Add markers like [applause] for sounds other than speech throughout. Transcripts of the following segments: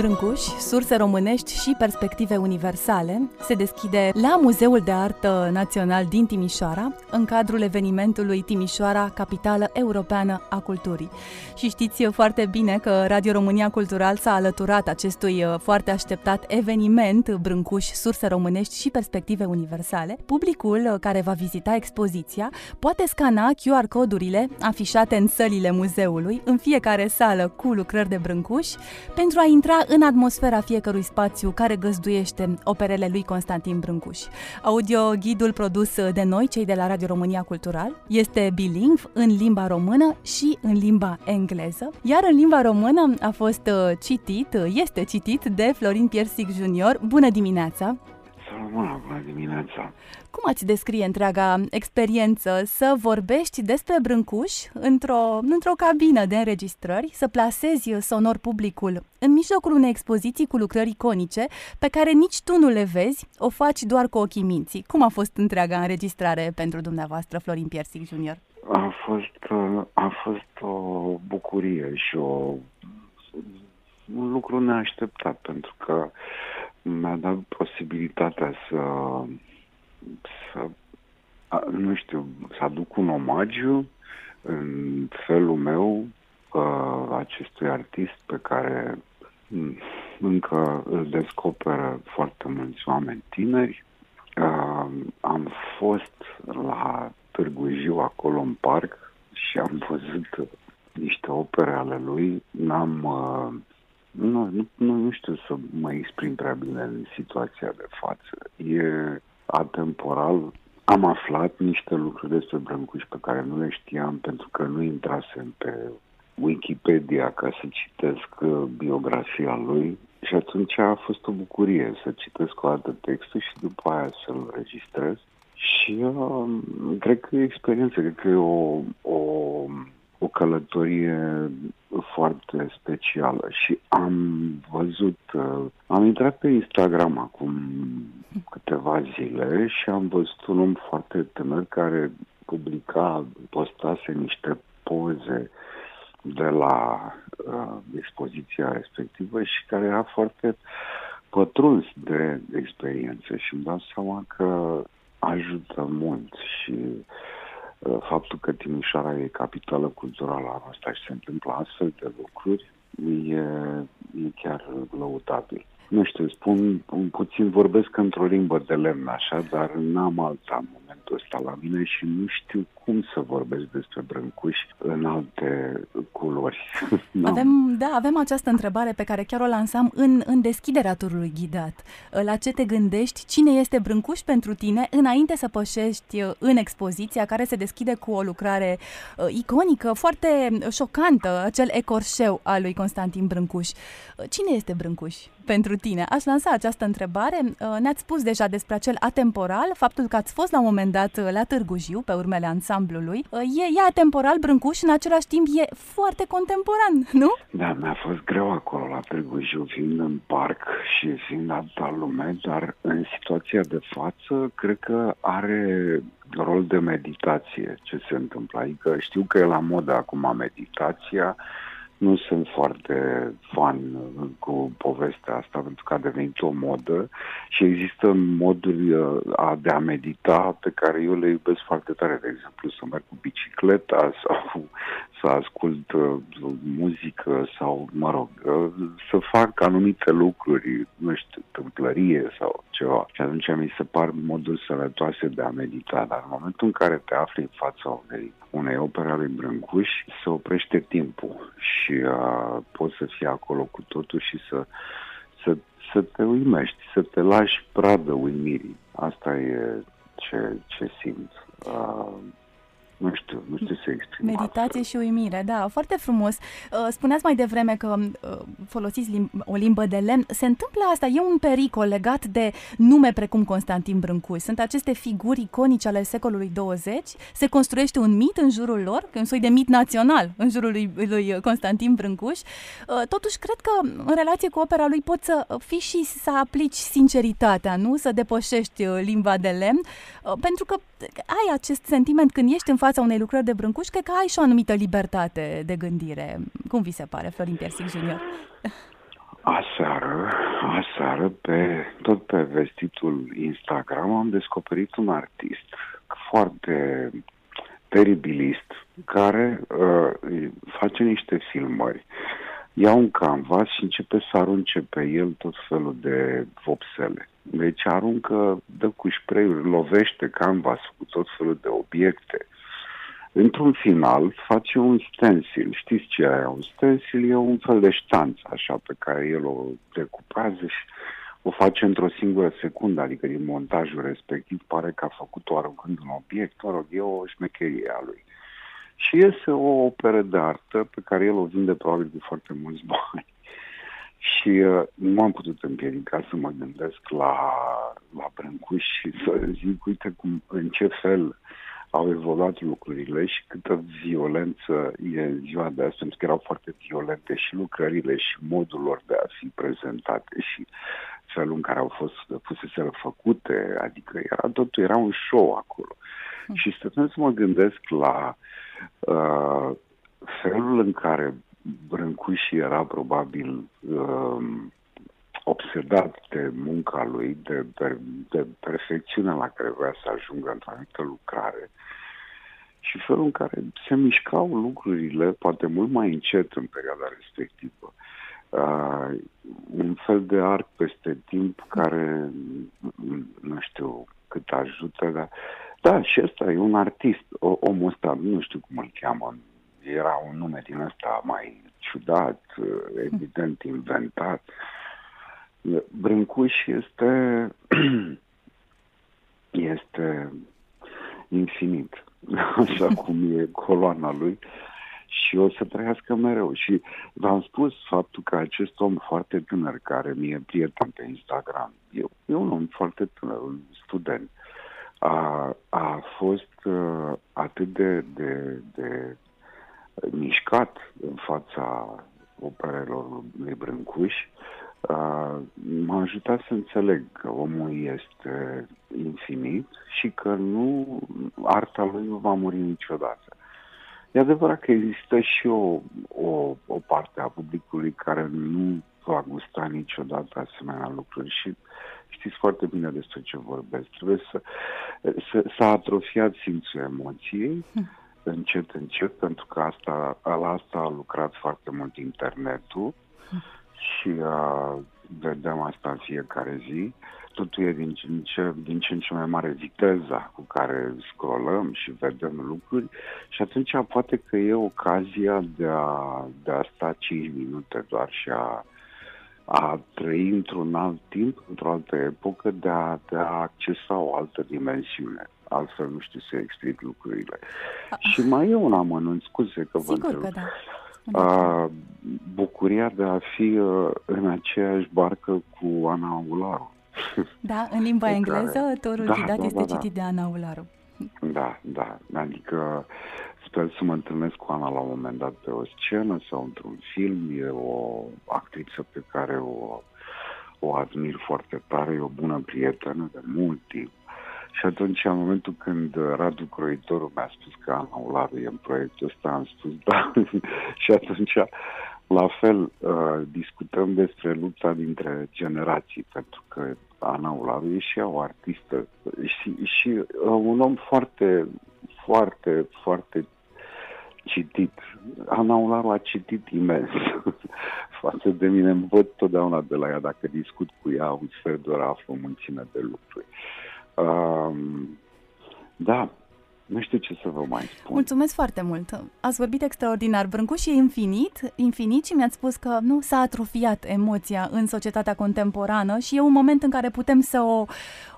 Brâncuși, surse românești și perspective universale se deschide la Muzeul de Artă Național din Timișoara, în cadrul evenimentului Timișoara, capitală europeană a culturii. Și știți foarte bine că Radio România Cultural s-a alăturat acestui uh, foarte așteptat eveniment Brâncuși, surse românești și perspective universale. Publicul uh, care va vizita expoziția poate scana QR codurile afișate în sălile muzeului în fiecare sală cu lucrări de Brâncuși pentru a intra în atmosfera fiecărui spațiu care găzduiește operele lui Constantin Brâncuș. Audio-ghidul produs de noi, cei de la Radio România Cultural, este bilingv în limba română și în limba engleză, iar în limba română a fost uh, citit, este citit de Florin Piersic Junior. Bună dimineața! Salut, bună dimineața! Cum ați descrie întreaga experiență să vorbești despre Brâncuș într-o, într-o cabină de înregistrări, să plasezi sonor publicul în mijlocul unei expoziții cu lucrări iconice pe care nici tu nu le vezi, o faci doar cu ochii minții. Cum a fost întreaga înregistrare pentru dumneavoastră, Florin Piersic Junior? A fost, a fost o bucurie și o, un lucru neașteptat, pentru că mi-a dat posibilitatea să să, nu știu, să aduc un omagiu în felul meu acestui artist pe care încă îl descoperă foarte mulți oameni tineri. Am fost la Târgu Jiu, acolo în parc, și am văzut niște opere ale lui. N-am, nu, nu, nu, nu știu să mă exprim prea bine în situația de față. E atemporal am aflat niște lucruri despre Brâncuș pe care nu le știam pentru că nu intrasem pe Wikipedia ca să citesc uh, biografia lui și atunci a fost o bucurie să citesc o dată textul și după aia să-l registrez. Și uh, cred că e experiență, cred că e o, o o călătorie foarte specială. Și am văzut, uh, am intrat pe Instagram acum câteva zile și am văzut un om foarte tânăr care publica, postase niște poze de la uh, expoziția respectivă și care era foarte pătruns de experiență și îmi dau seama că ajută mult și uh, Uh, faptul că Timișoara e capitală culturală a noastră și se întâmplă astfel de lucruri e, e chiar lăutabil. Nu știu, spun puțin, vorbesc într-o limbă de lemn, așa, dar n-am alta momentul ăsta la mine și nu știu cum să vorbesc despre Brâncuși în alte culori. [laughs] avem, da, avem această întrebare pe care chiar o lansam în, în deschiderea turului ghidat. La ce te gândești? Cine este Brâncuș pentru tine înainte să pășești în expoziția care se deschide cu o lucrare uh, iconică, foarte șocantă, acel ecorșeu al lui Constantin Brâncuș. Cine este Brâncuș pentru tine? Aș lansa această întrebare. Uh, ne-ați spus deja despre acel atemporal, faptul că ați fost la un moment dat uh, la Târgu Jiu, pe urmele ansamblului. Uh, e, e atemporal Brâncuș și în același timp e foarte contemporan, [laughs] nu? Da, mi-a fost greu acolo la Târgu Jiu, fiind în parc și fiind alta lume, dar în situația de față, cred că are rol de meditație ce se întâmplă. Adică știu că e la modă acum meditația, nu sunt foarte fan cu povestea asta pentru că a devenit o modă și există moduri uh, de a medita pe care eu le iubesc foarte tare. De exemplu, să merg cu bicicleta sau să ascult uh, muzică sau, mă rog, uh, să fac anumite lucruri, nu știu, tâmplărie sau ceva. Și atunci mi se par moduri sănătoase de a medita, dar în momentul în care te afli în fața unei, unei opere ale Brâncuș, se oprește timpul și uh, poți să fii acolo cu totul și să, să, să te uimești, să te lași pradă uimirii. Asta e ce, ce simt. Uh, nu știu, nu știu să exprim Meditație altfel. și uimire, da, foarte frumos. Uh, spuneați mai devreme că uh, folosiți lim- o limbă de lemn. Se întâmplă asta, e un pericol legat de nume precum Constantin Brâncuș. Sunt aceste figuri iconice ale secolului 20. Se construiește un mit în jurul lor, un soi de mit național în jurul lui, lui Constantin Brâncuș. Uh, totuși, cred că în relație cu opera lui poți să fii și să aplici sinceritatea, nu? Să depășești limba de lemn, pentru că ai acest sentiment când ești în fața unei lucrări de Brâncuș, cred că ai și o anumită libertate de gândire. Cum vi se pare, Florin Piersic Junior? Aseară, aseară, pe, tot pe vestitul Instagram am descoperit un artist foarte teribilist care uh, face niște filmări. Ia un canvas și începe să arunce pe el tot felul de vopsele. Deci aruncă, dă cu spray lovește canvas cu tot felul de obiecte. Într-un final face un stencil. Știți ce e un stencil? E un fel de ștanță așa pe care el o decupează și o face într-o singură secundă, adică din montajul respectiv pare că a făcut-o aruncând un obiect, mă rog, e o șmecherie a lui. Și este o operă de artă pe care el o vinde probabil de foarte mulți [laughs] bani. Și uh, nu am putut împiedica să mă gândesc la, la Brâncuș și să zic, uite cum, în ce fel au evoluat lucrurile și câtă violență e în ziua de azi, pentru că erau foarte violente și lucrările și modul lor de a fi prezentate și felul în care au fost puseseră făcute, adică era totul, era un show acolo. Mm. Și stăteam să mă gândesc la uh, felul în care Brâncuși era probabil uh, obsedat de munca lui, de, de, de perfecțiunea la care vrea să ajungă într-o anumită lucrare și felul în care se mișcau lucrurile, poate mult mai încet în perioada respectivă. Uh, un fel de arc peste timp care, nu știu cât ajută, dar da, și ăsta e un artist, o, omul ăsta, nu știu cum îl cheamă, era un nume din ăsta mai ciudat, evident inventat. Brâncuș este [clears throat] este infinit, [laughs] așa [laughs] cum e coloana lui și o să trăiască mereu. Și v-am spus faptul că acest om foarte tânăr, care mi-e prieten pe Instagram, e, e un om foarte tânăr, un student, a, a fost uh, atât de, de, de mișcat în fața operelor lui Brâncuș, uh, m-a ajutat să înțeleg că omul este infinit și că nu arta lui nu va muri niciodată. E adevărat că există și o, o, o parte a publicului care nu va gusta niciodată asemenea lucruri și știți foarte bine despre ce vorbesc. Trebuie să, să, să atrofiat simțul emoției, hm. încet, încet, pentru că asta, la asta a lucrat foarte mult internetul hm. Și uh, vedem asta în fiecare zi. Totul e din ce, în ce, din ce în ce mai mare viteza cu care scrollăm și vedem lucruri și atunci poate că e ocazia de a, de a sta 5 minute doar și a a trăi într-un alt timp, într-o altă epocă, de a, de a accesa o altă dimensiune. Altfel nu știu să explic lucrurile. A, și mai e un amănunt, scuze că vă Sigur că da. A, bucuria de a fi uh, în aceeași barcă cu Ana Ularu. [laughs] Da, în limba engleză, Torul da, Didat da, este da, da. citit de Ana Ularu. Da, da, adică sper să mă întâlnesc cu Ana la un moment dat pe o scenă sau într-un film. E o actriță pe care o, o admir foarte tare, e o bună prietenă de mult timp. Și atunci, în momentul când Radu Croitorul mi-a spus că Ana Ularu e în proiectul ăsta, am spus da. [laughs] și atunci, la fel, uh, discutăm despre lupta dintre generații, pentru că Ana Ularu e și ea o artistă și, și uh, un om foarte, foarte, foarte citit. Ana Ularu a citit imens [laughs] față de mine. Văd totdeauna de la ea, dacă discut cu ea, un sfert de oră aflu mulțime de lucruri. Um, da, Nu știu ce să vă mai spun. Mulțumesc foarte mult. Ați vorbit extraordinar. Brâncuș e infinit, infinit și mi-ați spus că nu s-a atrofiat emoția în societatea contemporană și e un moment în care putem să o,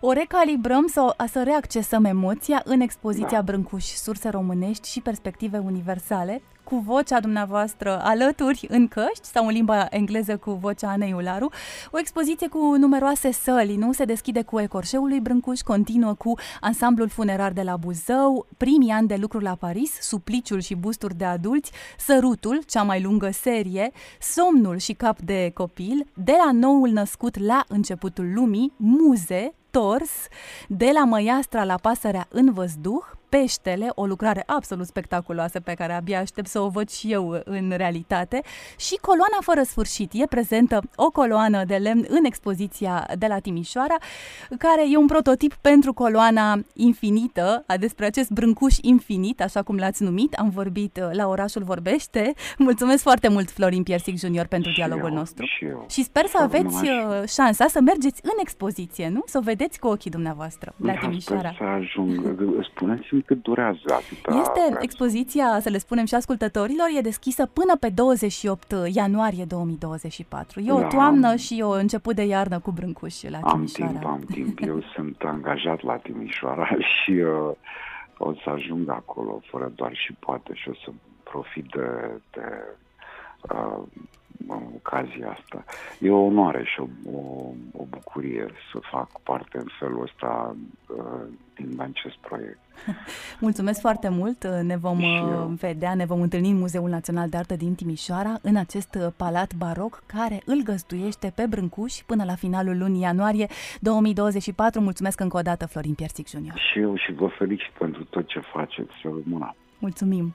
o recalibrăm, să, o, să reaccesăm emoția în expoziția da. Brâncuș, surse românești și perspective universale, cu vocea dumneavoastră alături în căști sau în limba engleză cu vocea Anei Ularu. O expoziție cu numeroase săli, nu? Se deschide cu ecorșeul lui Brâncuș, continuă cu ansamblul funerar de la Buzău, primii ani de lucru la Paris, supliciul și busturi de adulți, sărutul, cea mai lungă serie, somnul și cap de copil, de la noul născut la începutul lumii, muze, tors, de la măiastra la pasărea în văzduh, Peștele, o lucrare absolut spectaculoasă pe care abia aștept să o văd și eu în realitate, și Coloana fără sfârșit. E prezentă o coloană de lemn în expoziția de la Timișoara, care e un prototip pentru coloana infinită, despre acest brâncuș infinit, așa cum l-ați numit. Am vorbit uh, la Orașul Vorbește. Mulțumesc foarte mult, Florin Piersic Junior, pentru și dialogul eu, nostru. Și, eu. și sper să aveți uh, șansa să mergeți în expoziție, nu? Să o vedeți cu ochii dumneavoastră la da, Timișoara. Să ajung. Spuneți-mi cât durează atâta Este expoziția, să le spunem și ascultătorilor, e deschisă până pe 28 ianuarie 2024. E o da, toamnă și o început de iarnă cu brâncuși la Timișoara. Am timp, am timp. Eu [laughs] sunt angajat la Timișoara [laughs] și uh, o să ajung acolo fără doar și poate și o să profit de, de uh, ocazia asta. E o onoare și o, o, o bucurie să fac parte în felul ăsta uh, din acest proiect. [laughs] Mulțumesc foarte mult! Ne vom uh, vedea, ne vom întâlni în Muzeul Național de Artă din Timișoara, în acest uh, palat baroc care îl găzduiește pe Brâncuș până la finalul lunii ianuarie 2024. Mulțumesc încă o dată, Florin Piersic Junior. Și eu și vă felicit pentru tot ce faceți. Să rămână. Mulțumim!